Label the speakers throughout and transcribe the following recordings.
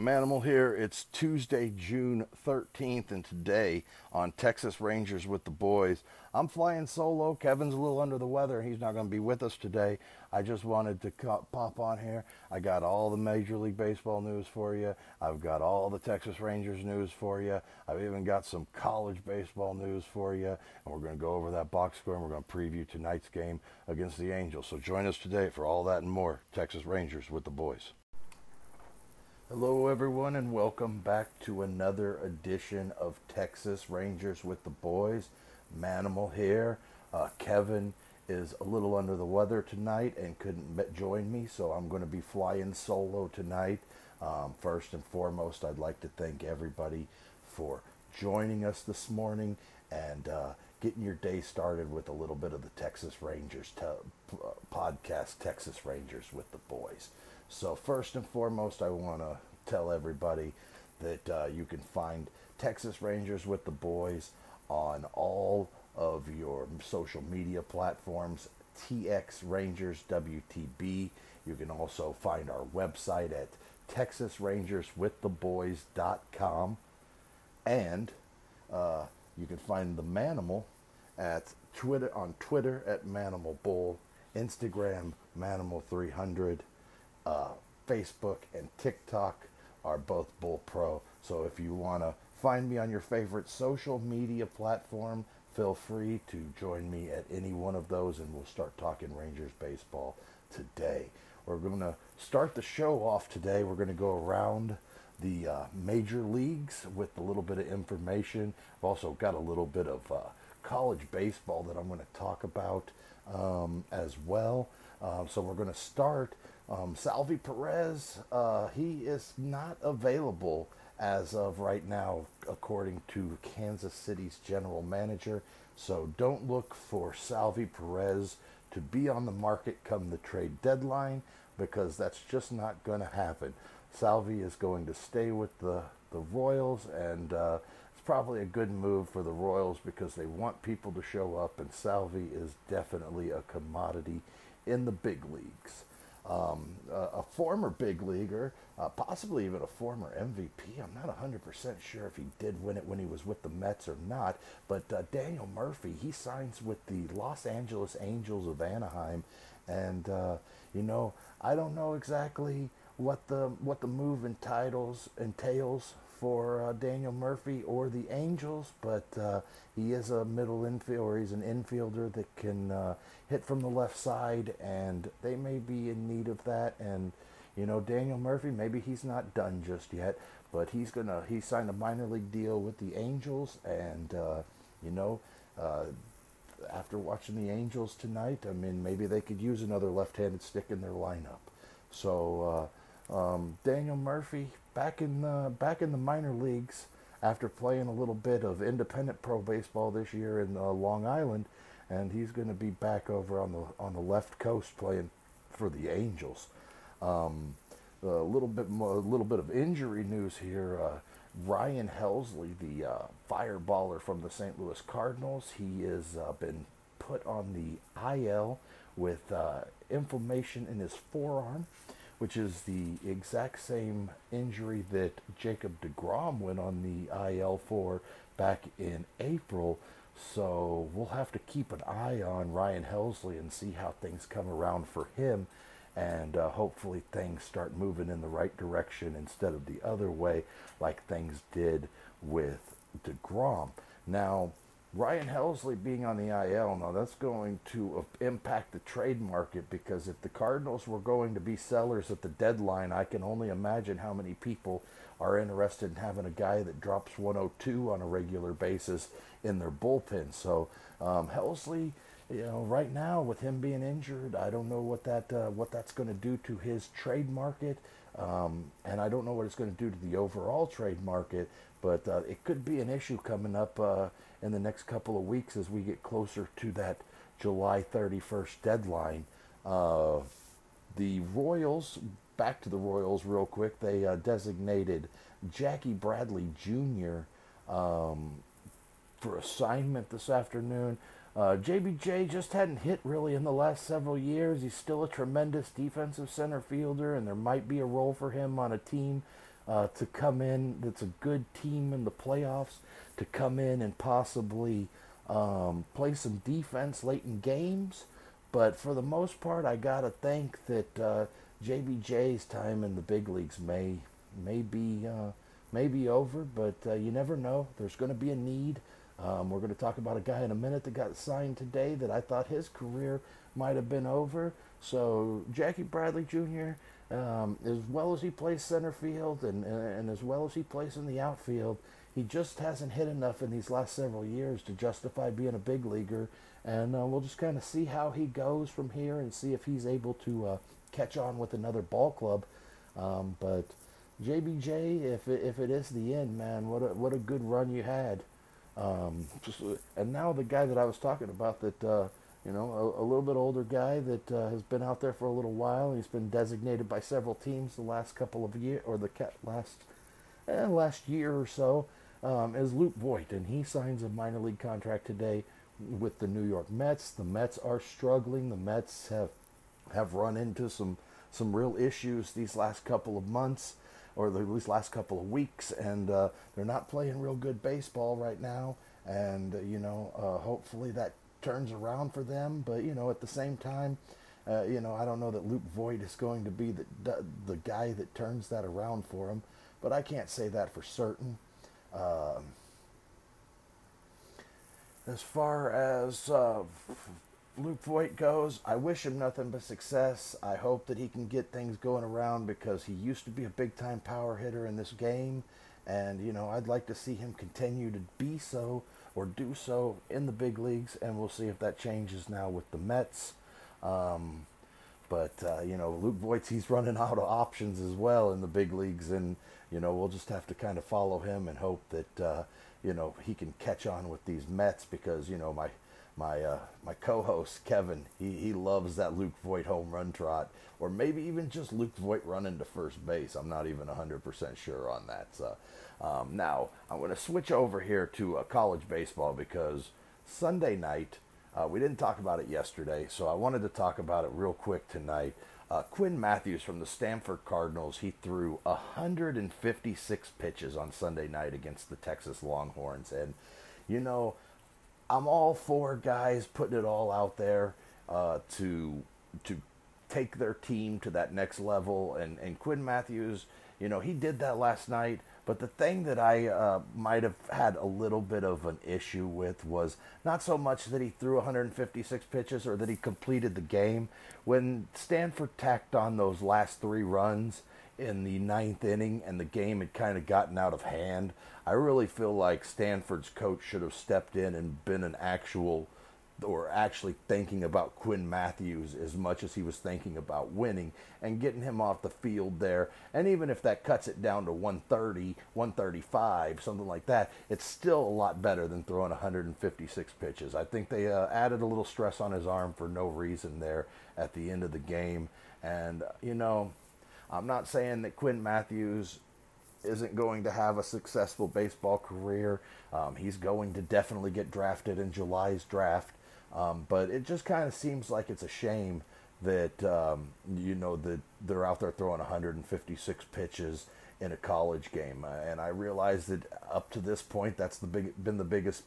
Speaker 1: Manimal here. It's Tuesday, June 13th, and today on Texas Rangers with the Boys, I'm flying solo. Kevin's a little under the weather. He's not going to be with us today. I just wanted to pop on here. I got all the Major League Baseball news for you. I've got all the Texas Rangers news for you. I've even got some college baseball news for you. And we're going to go over that box score and we're going to preview tonight's game against the Angels. So join us today for all that and more. Texas Rangers with the Boys. Hello, everyone, and welcome back to another edition of Texas Rangers with the Boys. Manimal here. Uh, Kevin is a little under the weather tonight and couldn't join me, so I'm going to be flying solo tonight. Um, first and foremost, I'd like to thank everybody for joining us this morning and uh, getting your day started with a little bit of the Texas Rangers te- podcast, Texas Rangers with the Boys. So, first and foremost, I want to tell everybody that uh, you can find Texas Rangers with the Boys on all of your social media platforms, TX Rangers WTB. You can also find our website at texasrangerswiththeboys.com. And uh, you can find the Manimal at Twitter on Twitter at Manimal Bull, Instagram Manimal300, uh, Facebook and TikTok are both Bull Pro. So if you want to find me on your favorite social media platform, feel free to join me at any one of those and we'll start talking Rangers baseball today. We're going to start the show off today. We're going to go around the uh, major leagues with a little bit of information. I've also got a little bit of uh, college baseball that I'm going to talk about um, as well. Uh, so we're going to start um, Salvy Perez, uh, he is not available as of right now, according to Kansas City's general manager. So don't look for Salvy Perez to be on the market come the trade deadline because that's just not going to happen. Salvy is going to stay with the, the Royals, and uh, it's probably a good move for the Royals because they want people to show up, and Salvy is definitely a commodity in the big leagues um, a, a, former big leaguer, uh, possibly even a former MVP. I'm not 100% sure if he did win it when he was with the Mets or not, but uh, Daniel Murphy, he signs with the Los Angeles Angels of Anaheim. And, uh, you know, I don't know exactly what the what the move entitles entails for uh, Daniel Murphy or the Angels, but uh, he is a middle infielder. He's an infielder that can uh, hit from the left side, and they may be in need of that. And you know, Daniel Murphy, maybe he's not done just yet, but he's gonna he signed a minor league deal with the Angels, and uh, you know. Uh, after watching the Angels tonight, I mean, maybe they could use another left-handed stick in their lineup. So uh, um, Daniel Murphy, back in the, back in the minor leagues after playing a little bit of independent pro baseball this year in uh, Long Island, and he's going to be back over on the on the left coast playing for the Angels. Um, a little bit more, a little bit of injury news here. Uh, Ryan Helsley, the uh, fireballer from the St. Louis Cardinals, he has uh, been put on the IL with uh, inflammation in his forearm which is the exact same injury that Jacob DeGrom went on the IL for back in April. So we'll have to keep an eye on Ryan Helsley and see how things come around for him. And uh, hopefully things start moving in the right direction instead of the other way, like things did with DeGrom. Now, Ryan Helsley being on the IL, now that's going to impact the trade market because if the Cardinals were going to be sellers at the deadline, I can only imagine how many people are interested in having a guy that drops 102 on a regular basis in their bullpen. So um, Helsley, you know, right now with him being injured, I don't know what that uh, what that's going to do to his trade market, um, and I don't know what it's going to do to the overall trade market. But uh, it could be an issue coming up. Uh, in the next couple of weeks as we get closer to that July 31st deadline. Uh, the Royals, back to the Royals real quick, they uh, designated Jackie Bradley Jr. Um, for assignment this afternoon. Uh, JBJ just hadn't hit really in the last several years. He's still a tremendous defensive center fielder, and there might be a role for him on a team uh, to come in that's a good team in the playoffs, to come in and possibly um, play some defense late in games. But for the most part, I got to think that uh, JBJ's time in the big leagues may, may, be, uh, may be over, but uh, you never know. There's going to be a need. Um, we're going to talk about a guy in a minute that got signed today that I thought his career might have been over. So Jackie Bradley Jr., um, as well as he plays center field and, and as well as he plays in the outfield, he just hasn't hit enough in these last several years to justify being a big leaguer. And uh, we'll just kind of see how he goes from here and see if he's able to uh, catch on with another ball club. Um, but JBJ, if it, if it is the end, man, what a, what a good run you had. Um, just, and now the guy that I was talking about that, uh, you know, a, a, little bit older guy that uh, has been out there for a little while. He's been designated by several teams the last couple of years, or the last, eh, last year or so, um, is Luke Voit. And he signs a minor league contract today with the New York Mets. The Mets are struggling. The Mets have, have run into some, some real issues these last couple of months or at least last couple of weeks, and uh, they're not playing real good baseball right now. And uh, you know, uh, hopefully that turns around for them. But you know, at the same time, uh, you know, I don't know that Luke Voit is going to be the the guy that turns that around for him. But I can't say that for certain. Um, as far as uh, Luke Voit goes, I wish him nothing but success. I hope that he can get things going around because he used to be a big time power hitter in this game. And, you know, I'd like to see him continue to be so or do so in the big leagues. And we'll see if that changes now with the Mets. Um, but, uh, you know, Luke Voit's, he's running out of options as well in the big leagues. And, you know, we'll just have to kind of follow him and hope that, uh, you know, he can catch on with these Mets because, you know, my my uh, my co-host Kevin, he, he loves that Luke Voit home run trot, or maybe even just Luke Voit running to first base. I'm not even 100% sure on that. So, um, now I'm going to switch over here to uh, college baseball because Sunday night uh, we didn't talk about it yesterday, so I wanted to talk about it real quick tonight. Uh, Quinn Matthews from the Stanford Cardinals, he threw 156 pitches on Sunday night against the Texas Longhorns, and you know I'm all for guys putting it all out there uh, to to take their team to that next level. And and Quinn Matthews, you know, he did that last night. But the thing that I uh, might have had a little bit of an issue with was not so much that he threw 156 pitches or that he completed the game. When Stanford tacked on those last three runs, in the ninth inning and the game had kind of gotten out of hand. I really feel like Stanford's coach should have stepped in and been an actual or actually thinking about Quinn Matthews as much as he was thinking about winning and getting him off the field there. And even if that cuts it down to 130, 135, something like that, it's still a lot better than throwing 156 pitches. I think they uh, added a little stress on his arm for no reason there at the end of the game. And, you know, I'm not saying that Quinn Matthews isn't going to have a successful baseball career. Um, he's going to definitely get drafted in July's draft. Um, but it just kind of seems like it's a shame that um, you know that they're out there throwing 156 pitches in a college game, uh, and I realize that up to this point, that's the big been the biggest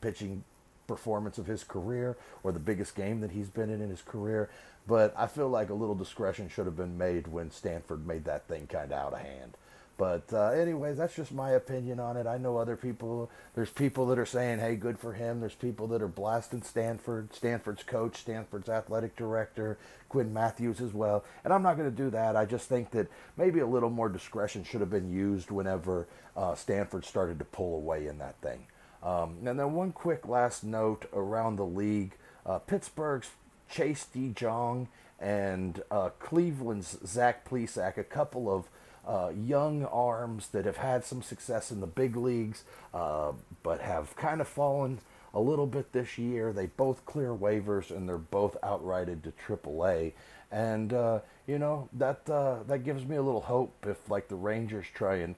Speaker 1: pitching performance of his career or the biggest game that he's been in in his career. But I feel like a little discretion should have been made when Stanford made that thing kind of out of hand. But uh, that's just my opinion on it. I know other people. There's people that are saying, "Hey, good for him." There's people that are blasting Stanford, Stanford's coach, Stanford's athletic director, Quinn Matthews as well. And I'm not going to do that. I just think that maybe a little more discretion should have been used whenever uh, Stanford started to pull away in that thing. Um, and then one quick last note around the league: uh, Pittsburgh's Chase De Jong and uh, Cleveland's Zach Plesac, a couple of uh, young arms that have had some success in the big leagues, uh, but have kind of fallen a little bit this year. They both clear waivers and they're both outrighted to AAA. And uh, you know that uh, that gives me a little hope if like the Rangers try and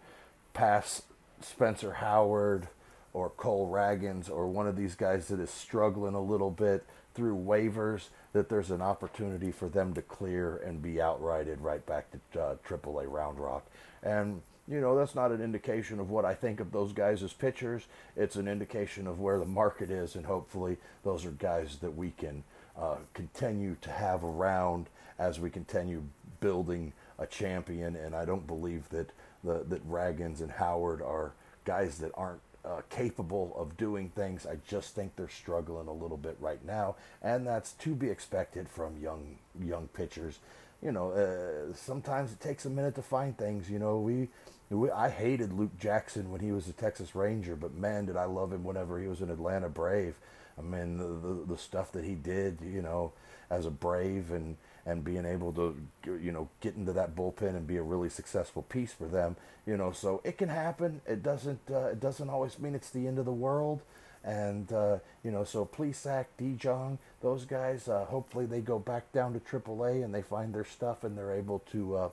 Speaker 1: pass Spencer Howard or Cole Ragans or one of these guys that is struggling a little bit through waivers, that there's an opportunity for them to clear and be outrighted right back to uh, AAA Round Rock. And you know, that's not an indication of what I think of those guys as pitchers. It's an indication of where the market is, and hopefully, those are guys that we can uh, continue to have around as we continue building a champion. And I don't believe that the, that Ragans and Howard are guys that aren't uh, capable of doing things. I just think they're struggling a little bit right now, and that's to be expected from young young pitchers. You know, uh, sometimes it takes a minute to find things. You know, we, we I hated Luke Jackson when he was a Texas Ranger, but man, did I love him whenever he was an Atlanta Brave. I mean, the, the, the stuff that he did, you know, as a Brave and and being able to you know get into that bullpen and be a really successful piece for them you know so it can happen. It doesn't uh, it doesn't always mean it's the end of the world. And uh, you know so Plesac, DeJong, those guys uh, hopefully they go back down to AAA and they find their stuff and they're able to uh,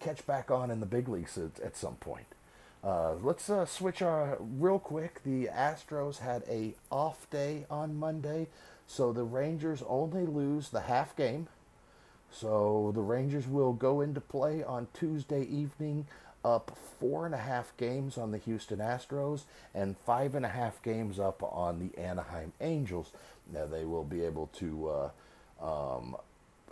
Speaker 1: catch back on in the big leagues at, at some point. Uh, let's uh, switch our real quick. The Astros had a off day on Monday, so the Rangers only lose the half game. So the Rangers will go into play on Tuesday evening, up four and a half games on the Houston Astros and five and a half games up on the Anaheim Angels. Now they will be able to uh, um,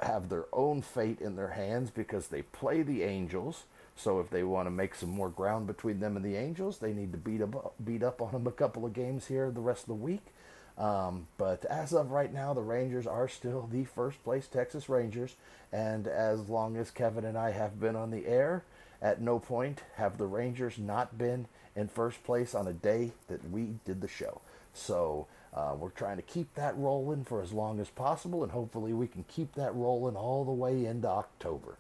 Speaker 1: have their own fate in their hands because they play the Angels. So if they want to make some more ground between them and the Angels, they need to beat up beat up on them a couple of games here the rest of the week. Um, but as of right now, the Rangers are still the first place Texas Rangers. And as long as Kevin and I have been on the air, at no point have the Rangers not been in first place on a day that we did the show. So uh, we're trying to keep that rolling for as long as possible, and hopefully we can keep that rolling all the way into October.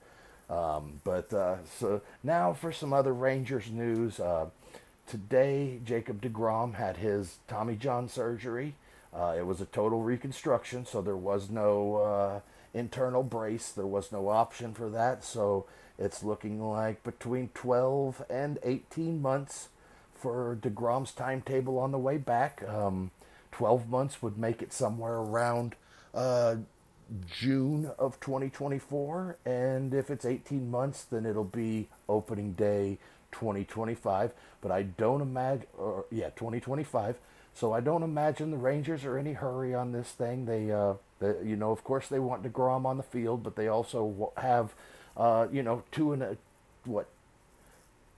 Speaker 1: Um, but uh, so now for some other Rangers news. Uh, today, Jacob DeGrom had his Tommy John surgery. Uh, it was a total reconstruction, so there was no uh, internal brace. There was no option for that. So it's looking like between 12 and 18 months for DeGrom's timetable on the way back. Um, 12 months would make it somewhere around uh, June of 2024. And if it's 18 months, then it'll be opening day 2025. But I don't imagine, yeah, 2025. So I don't imagine the Rangers are any hurry on this thing. They, uh, they, you know, of course they want Degrom on the field, but they also have, uh, you know, two and a, what,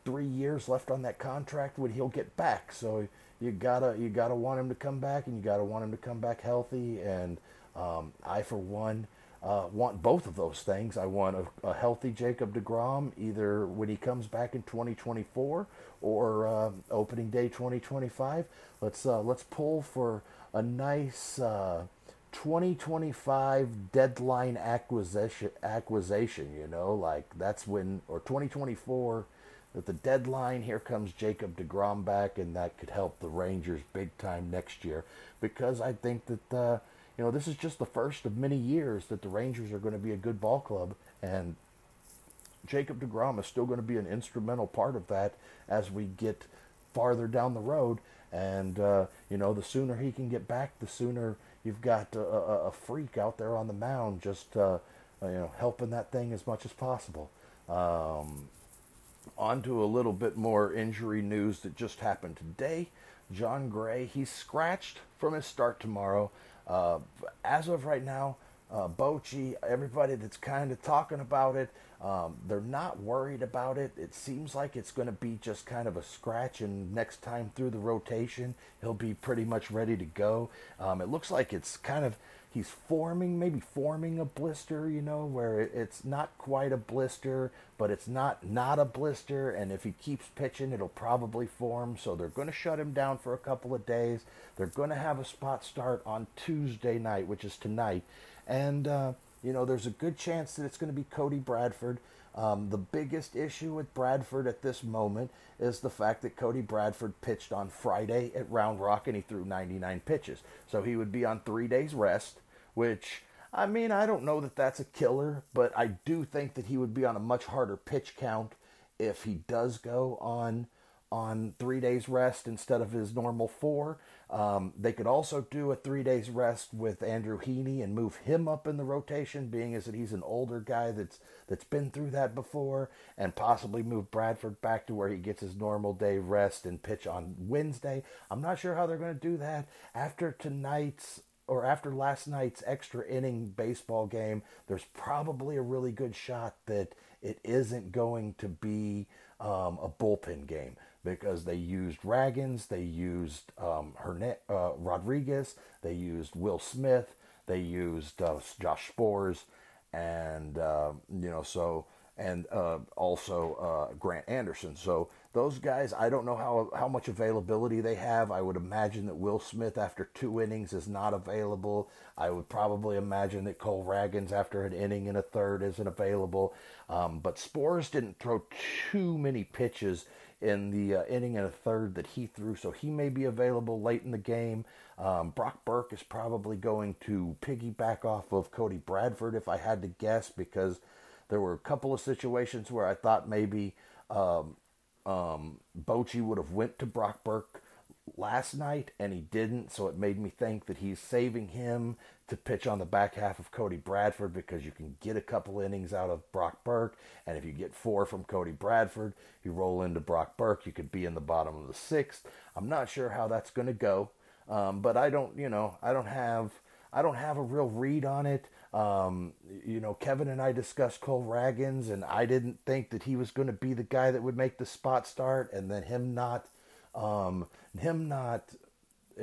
Speaker 1: three years left on that contract when he'll get back. So you gotta, you gotta want him to come back, and you gotta want him to come back healthy. And um, I, for one, uh, want both of those things. I want a, a, healthy Jacob DeGrom either when he comes back in 2024 or uh, opening day 2025. Let's uh, let's pull for a nice uh, 2025 deadline acquisition. Acquisition, you know, like that's when or 2024 that the deadline. Here comes Jacob DeGrom back, and that could help the Rangers big time next year because I think that uh, you know, this is just the first of many years that the Rangers are going to be a good ball club, and Jacob DeGrom is still going to be an instrumental part of that as we get farther down the road. And uh, you know, the sooner he can get back, the sooner you've got a, a, a freak out there on the mound, just uh, you know, helping that thing as much as possible. Um, on to a little bit more injury news that just happened today. Jon Gray, he's scratched from his start tomorrow. Uh, as of right now, uh, Bochy, everybody that's kind of talking about it, um, they're not worried about it. It seems like it's going to be just kind of a scratch, and next time through the rotation, he'll be pretty much ready to go. Um, it looks like it's kind of he's forming, maybe forming a blister, you know, where it's not quite a blister, but it's not not a blister. And if he keeps pitching, it'll probably form. So they're going to shut him down for a couple of days. They're going to have a spot start on Tuesday night, which is tonight. And, uh, you know, there's a good chance that it's going to be Cody Bradford. Um, the biggest issue with Bradford at this moment is the fact that Cody Bradford pitched on Friday at Round Rock and he threw 99 pitches. So he would be on three days rest, which, I mean, I don't know that that's a killer, but I do think that he would be on a much harder pitch count if he does go on on three days rest instead of his normal four. Um, they could also do a three days rest with Andrew Heaney and move him up in the rotation, being as that he's an older guy that's that's been through that before, and possibly move Bradford back to where he gets his normal day rest and pitch on Wednesday. I'm not sure how they're going to do that after tonight's or after last night's extra inning baseball game. There's probably a really good shot that it isn't going to be um, a bullpen game because they used Ragans, they used um, Herne- uh, Rodriguez, they used Will Smith, they used uh, Josh Sborz, and uh, you know so and uh, also uh, Grant Anderson. So those guys, I don't know how how much availability they have. I would imagine that Will Smith after two innings is not available. I would probably imagine that Cole Ragans after an inning and a third isn't available. Um, but Sborz didn't throw too many pitches in the uh, inning and a third that he threw, so he may be available late in the game. Um, Brock Burke is probably going to piggyback off of Cody Bradford, if I had to guess, because there were a couple of situations where I thought maybe um, um, Bochy would have went to Brock Burke last night, and he didn't. So it made me think that he's saving him to pitch on the back half of Cody Bradford because you can get a couple innings out of Brock Burke, and if you get four from Cody Bradford, you roll into Brock Burke. You could be in the bottom of the sixth. I'm not sure how that's going to go, um, but I don't, you know, I don't have. I don't have a real read on it. Um, you know, Kevin and I discussed Cole Ragans, and I didn't think that he was going to be the guy that would make the spot start, and then him not um, him not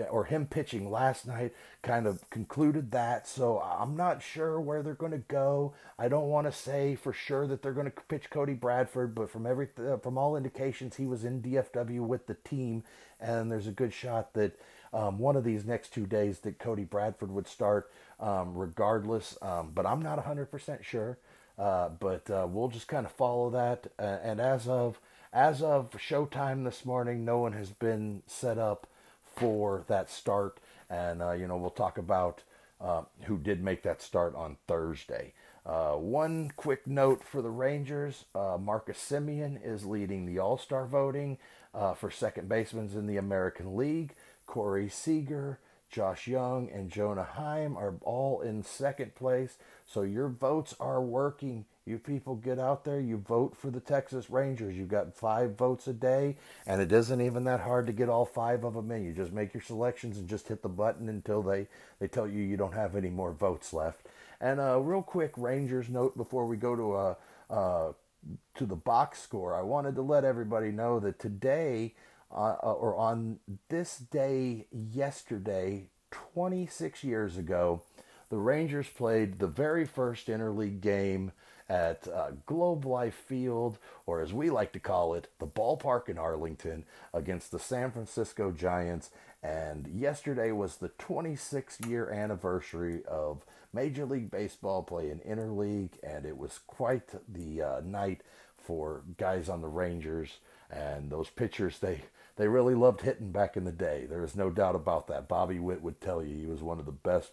Speaker 1: or him pitching last night kind of concluded that. So I'm not sure where they're going to go. I don't want to say for sure that they're going to pitch Cody Bradford, but from every uh, from all indications, he was in DFW with the team, and there's a good shot that um, one of these next two days that Cody Bradford would start, um, regardless. Um, but I'm not 100% sure. Uh, but uh, we'll just kind of follow that. Uh, and as of as of showtime this morning, no one has been set up for that start. And, uh, you know, we'll talk about uh, who did make that start on Thursday. Uh, one quick note for the Rangers uh, Marcus Semien is leading the All Star voting uh, for second basemen in the American League. Corey Seager, Josh Jung, and Jonah Heim are all in second place. So your votes are working. You people get out there, you vote for the Texas Rangers. You've got five votes a day, and it isn't even that hard to get all five of them in. You just make your selections and just hit the button until they, they tell you you don't have any more votes left. And a real quick Rangers note before we go to a, uh, to the box score. I wanted to let everybody know that today, uh, uh or on this day yesterday, 26 years ago, the Rangers played the very first interleague game at uh, Globe Life Field, or as we like to call it, the ballpark in Arlington, against the San Francisco Giants. And yesterday was the 26th year anniversary of Major League Baseball playing interleague, and it was quite the uh, night for guys on the Rangers. And those pitchers, they they really loved hitting back in the day. There is no doubt about that. Bobby Witt would tell you he was one of the best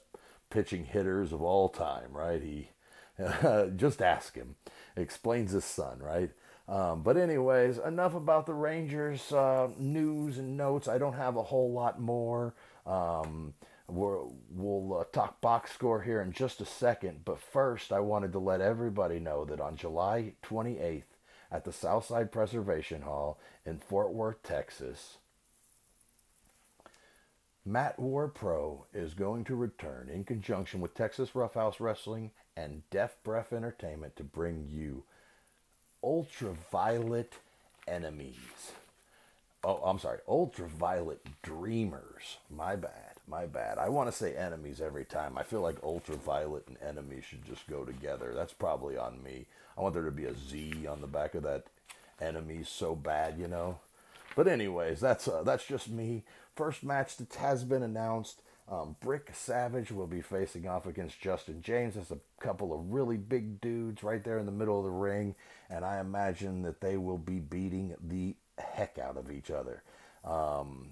Speaker 1: pitching hitters of all time, right? He just ask him. Explains his son, right? Um, but anyways, enough about the Rangers uh, news and notes. I don't have a whole lot more. Um, we'll, we'll uh, talk box score here in just a second. But first, I wanted to let everybody know that on July 28th at the Southside Preservation Hall in Fort Worth, Texas, Matt War Pro is going to return in conjunction with Texas Roughhouse Wrestling and Deaf Breath Entertainment to bring you ultraviolet enemies. Oh, I'm sorry, ultraviolet dreamers. My bad, my bad. I want to say enemies every time. I feel like ultraviolet and enemies should just go together. That's probably on me. I want there to be a Z on the back of that enemies so bad, you know. But anyways, that's uh, that's just me. First match that has been announced um, Brick Savage will be facing off against Justin James. That's a couple of really big dudes right there in the middle of the ring, and I imagine that they will be beating the heck out of each other. Um,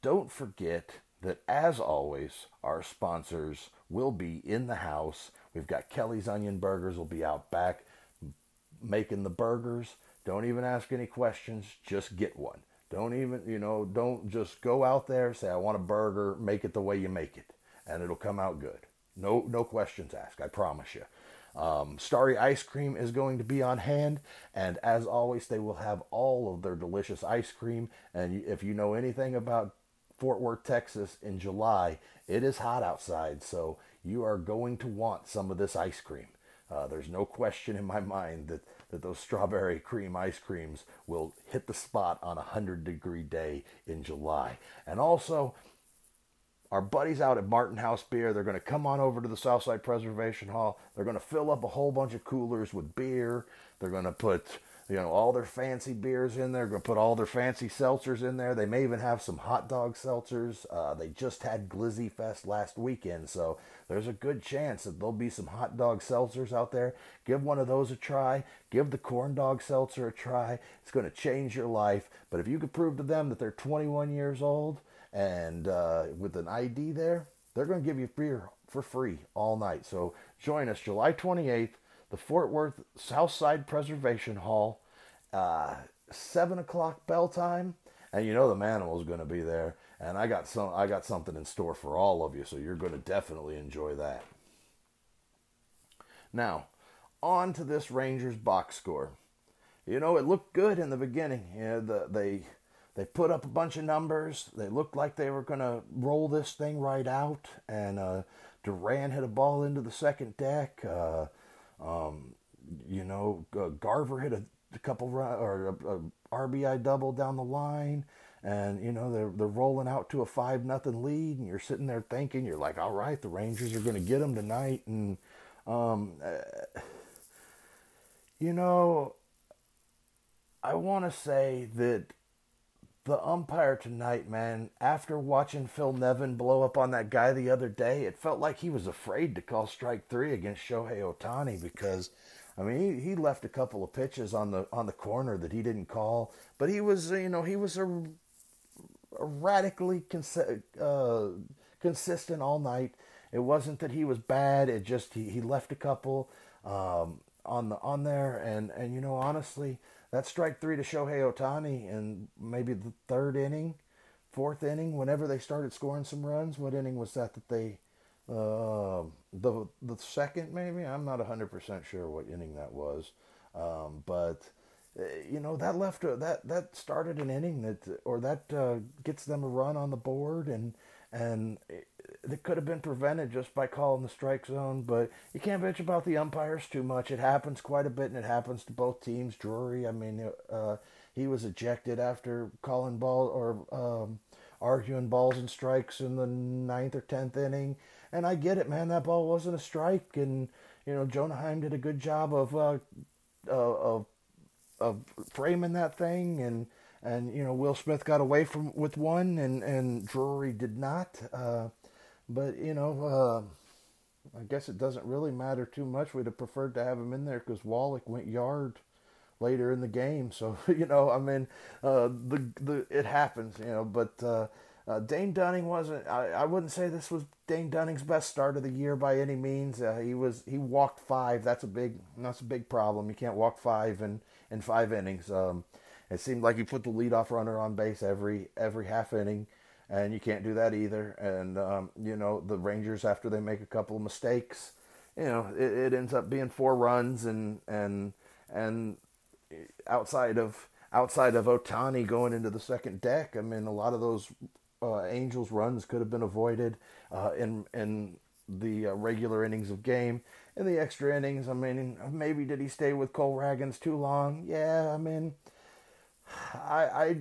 Speaker 1: don't forget that, as always, our sponsors will be in the house. We've got Kelly's Onion Burgers will be out back making the burgers. Don't even ask any questions. Just get one. Don't even, you know, don't just go out there say I want a burger, make it the way you make it, and it'll come out good. No, no questions asked. I promise you. Um, Starry Ice Cream is going to be on hand, and as always, they will have all of their delicious ice cream. And if you know anything about Fort Worth, Texas, in July, it is hot outside, so you are going to want some of this ice cream. Uh, there's no question in my mind that, that those strawberry cream ice creams will hit the spot on a 100 degree day in July. And also, our buddies out at Martin House Beer, they're going to come on over to the Southside Preservation Hall. They're going to fill up a whole bunch of coolers with beer. They're going to put, you know, all their fancy beers in there. Going to put all their fancy seltzers in there. They may even have some hot dog seltzers. Uh, they just had Glizzy Fest last weekend, so there's a good chance that there'll be some hot dog seltzers out there. Give one of those a try. Give the corn dog seltzer a try. It's going to change your life. But if you could prove to them that they're 21 years old, and uh, with an ID there, they're going to give you beer for free all night. So join us July 28th, the Fort Worth Southside Preservation Hall, uh, seven o'clock bell time, and you know the manimal is going to be there. And I got some, I got something in store for all of you, so you're going to definitely enjoy that. Now, on to this Rangers box score. You know, it looked good in the beginning. You know, the, they they put up a bunch of numbers. They looked like they were going to roll this thing right out. And uh, Duran hit a ball into the second deck. Uh, um, you know, Garver hit a, a couple or a, a, RBI double down the line. And you know they're they're rolling out to a five nothing lead, and you're sitting there thinking you're like, all right, the Rangers are going to get them tonight, and um, uh, you know, I want to say that the umpire tonight, man, after watching Phil Nevin blow up on that guy the other day, it felt like he was afraid to call strike three against Shohei Ohtani because, I mean, he, he left a couple of pitches on the on the corner that he didn't call, but he was, you know, he was a, a radically consi- uh, consistent all night. It wasn't that he was bad; it just he, he left a couple um, on the on there, and and you know, honestly that strike three to Shohei Ohtani in maybe the third inning, fourth inning, whenever they started scoring some runs. What inning was that that they, uh, the the second maybe? I'm not 100% sure what inning that was. Um, but, uh, you know, that left, a, that, that started an inning that, or that uh, gets them a run on the board and, and it could have been prevented just by calling the strike zone, but you can't bitch about the umpires too much. It happens quite a bit, and it happens to both teams. Drury, I mean, uh, he was ejected after calling ball or um, arguing balls and strikes in the ninth or tenth inning. And I get it, man. That ball wasn't a strike, and you know Jonah Heim did a good job of uh, uh, of of framing that thing, and and you know Will Smith got away from with one, and and Drury did not. Uh, but you know, uh, I guess it doesn't really matter too much. We'd have preferred to have him in there because Wallach went yard later in the game. So you know, I mean, uh, the the it happens, you know. But uh, uh, Dane Dunning wasn't. I, I wouldn't say this was Dane Dunning's best start of the year by any means. Uh, he was he walked five. That's a big that's a big problem. You can't walk five in in five innings. Um, it seemed like he put the leadoff runner on base every every half inning and you can't do that either. And um, you know the Rangers after they make a couple of mistakes, you know it, it ends up being four runs and and and outside of outside of Ohtani going into the second deck, I mean a lot of those uh, Angels runs could have been avoided uh, in in the uh, regular innings of game. In the extra innings, I mean, maybe did he stay with Cole Ragans too long? Yeah, I mean, I I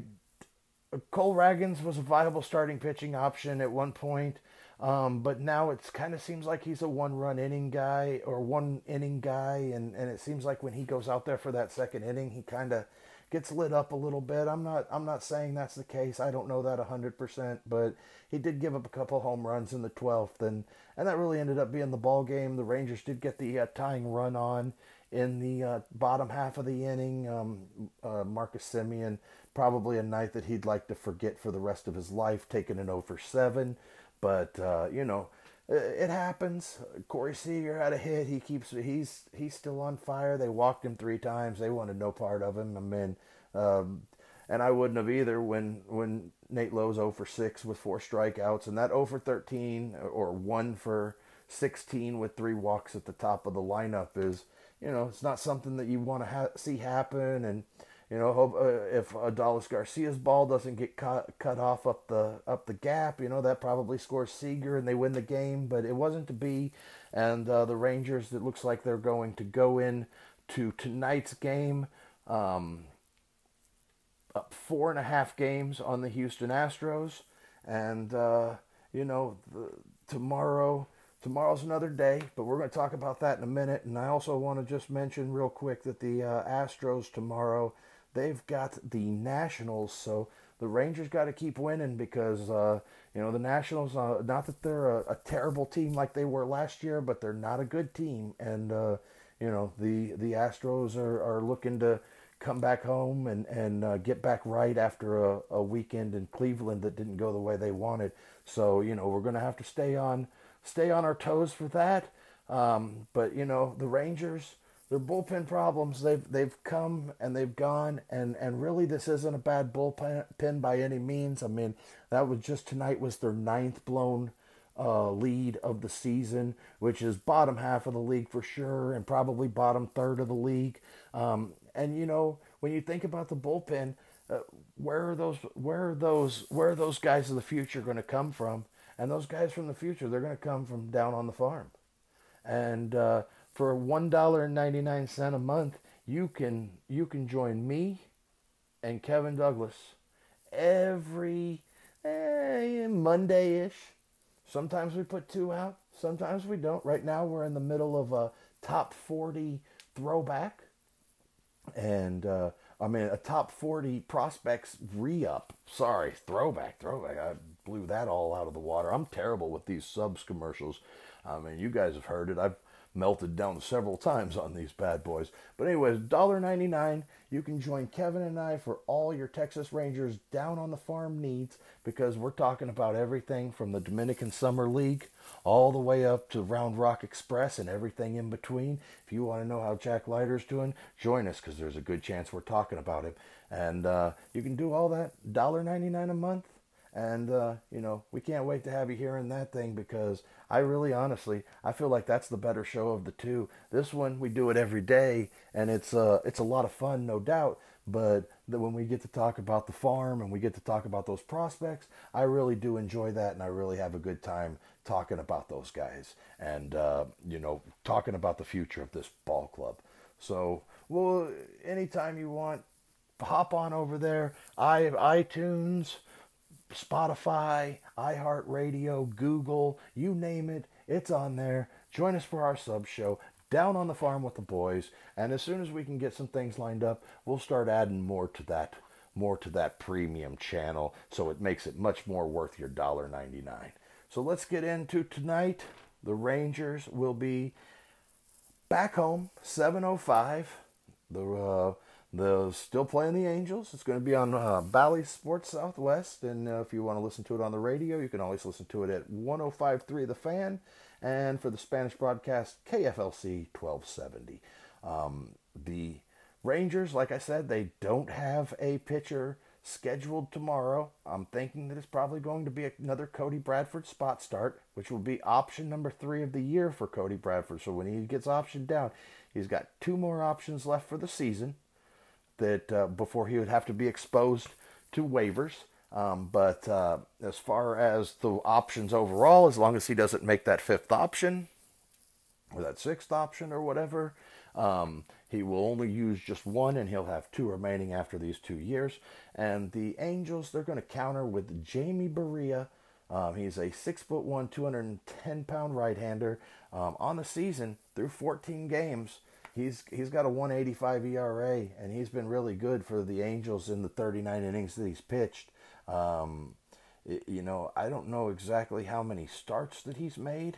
Speaker 1: Cole Ragans was a viable starting pitching option at one point, um, but now it kind of seems like he's a one-run inning guy or one inning guy, and, and it seems like when he goes out there for that second inning, he kind of gets lit up a little bit. I'm not I'm not saying that's the case. I don't know that 100%, but he did give up a couple home runs in the 12th, and and that really ended up being the ball game. The Rangers did get the uh, tying run on in the uh, bottom half of the inning. Um, uh, Marcus Semien, probably a night that he'd like to forget for the rest of his life, taking an 0 for 7. But, uh, you know, it happens. Corey Seager had a hit. He keeps he's he's still on fire. They walked him three times. They wanted no part of him. I mean, um, and I wouldn't have either when when Nate Lowe's 0 for 6 with four strikeouts and that 0 for 13 or 1 for 16 with three walks at the top of the lineup is you know it's not something that you want to ha- see happen and you know, hope uh, if Adolis Garcia's ball doesn't get cut cut off up the up the gap, you know that probably scores Seager and they win the game. But it wasn't to be, and uh, the Rangers. It looks like they're going to go in to tonight's game, um, up four and a half games on the Houston Astros, and uh, you know the, tomorrow. Tomorrow's another day, but we're going to talk about that in a minute. And I also want to just mention real quick that the uh, Astros tomorrow they've got the Nationals. So the Rangers got to keep winning because uh, you know the Nationals. Uh, not that they're a, a, terrible team like they were last year, but they're not a good team. And uh, you know the the Astros are, are looking to come back home and and uh, get back right after a, a weekend in Cleveland that didn't go the way they wanted. So you know we're going to have to stay on stay on our toes for that. Um, but you know the Rangers their bullpen problems they've they've come and they've gone and and really this isn't a bad bullpen by any means. I mean that was just tonight was their ninth blown uh, lead of the season, which is bottom half of the league for sure, and probably bottom third of the league. Um, and you know when you think about the bullpen, uh, where are those where are those where are those guys of the future going to come from? And those guys from the future, they're going to come from down on the farm. And uh, for one dollar and ninety nine cent a month, you can you can join me and Kevin Douglas every eh, Monday ish. Sometimes we put two out, sometimes we don't. Right now we're in the middle of a top forty throwback, and uh, I mean a top forty prospects re up. Sorry, throwback, throwback. I blew that all out of the water. I'm terrible with these subs commercials. I mean, you guys have heard it. I've melted down several times on these bad boys. But anyways, $1.99. You can join Kevin and I for all your Texas Rangers down on the farm needs because we're talking about everything from the Dominican Summer League all the way up to Round Rock Express and everything in between. If you want to know how Jack Leiter's doing, join us because there's a good chance we're talking about him. And uh, you can do all that $1.99 a month and, uh, you know, we can't wait to have you here in that thing because I really honestly, I feel like that's the better show of the two. This one, we do it every day and it's, uh, it's a lot of fun, no doubt. But the, when we get to talk about the farm and we get to talk about those prospects, I really do enjoy that and I really have a good time talking about those guys and, uh, you know, talking about the future of this ball club. So, well, anytime you want, hop on over there. I have iTunes. Spotify, iHeartRadio, Google, you name it, it's on there. Join us for our sub show, Down on the Farm with the Boys. And as soon as we can get some things lined up, we'll start adding more to that more to that premium channel so it makes it much more worth your $1.99. So let's get into tonight. The Rangers will be back home 705. The uh, they're still playing the Angels. It's going to be on uh, Bally Sports Southwest. And uh, if you want to listen to it on the radio, you can always listen to it at 105.3 The Fan. And for the Spanish broadcast, KFLC 1270. Um, the Rangers, like I said, they don't have a pitcher scheduled tomorrow. I'm thinking that it's probably going to be another Cody Bradford spot start, which will be option number three of the year for Cody Bradford. So when he gets optioned down, he's got two more options left for the season that uh, before he would have to be exposed to waivers. Um, but uh, as far as the options overall, as long as he doesn't make that fifth option or that sixth option or whatever, um, he will only use just one and he'll have two remaining after these two years. And the Angels, they're going to counter with Jaime Barria. Um, he's a six foot one, 210 pound right hander. Um, on the season, through 14 games, he's he's got a 185 ERA, and he's been really good for the Angels in the 39 innings that he's pitched. Um, it, you know, I don't know exactly how many starts that he's made,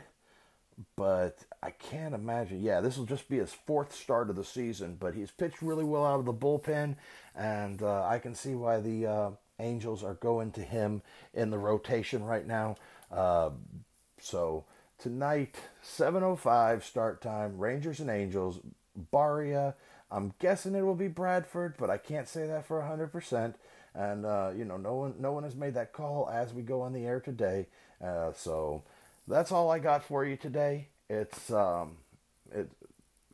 Speaker 1: but I can't imagine. Yeah, this will just be his fourth start of the season, but he's pitched really well out of the bullpen, and uh, I can see why the uh, Angels are going to him in the rotation right now. Uh, so tonight 7:05 start time. Rangers and Angels. Barria. I'm guessing it will be Bradford, but I can't say that for 100%. And uh, you know, no one no one has made that call as we go on the air today. Uh, so that's all I got for you today. It's um, it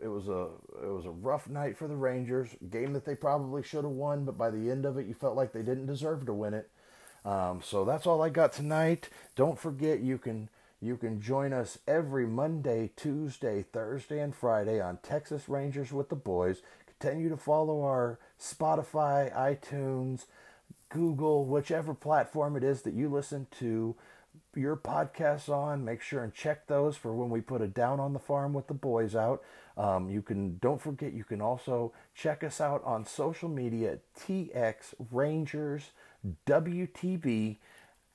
Speaker 1: it was a it was a rough night for the Rangers. Game that they probably should have won, but by the end of it, you felt like they didn't deserve to win it. Um, so that's all I got tonight. Don't forget you can you can join us every Monday, Tuesday, Thursday, and Friday on Texas Rangers with the Boys. Continue to follow our Spotify, iTunes, Google, whichever platform it is that you listen to your podcasts on. Make sure and check those for when we put a down on the farm with the boys out. Um, you can don't forget you can also check us out on social media TX Rangers WTB.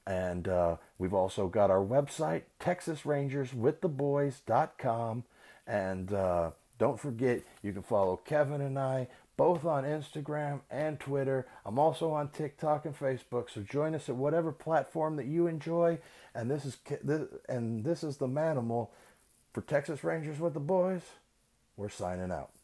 Speaker 1: And uh, we've also got our website, TexasRangersWithTheBoys.com. And uh, don't forget, you can follow Kevin and I both on Instagram and Twitter. I'm also on TikTok and Facebook. So join us at whatever platform that you enjoy. And this is and this is the Manimal for Texas Rangers with the boys. We're signing out.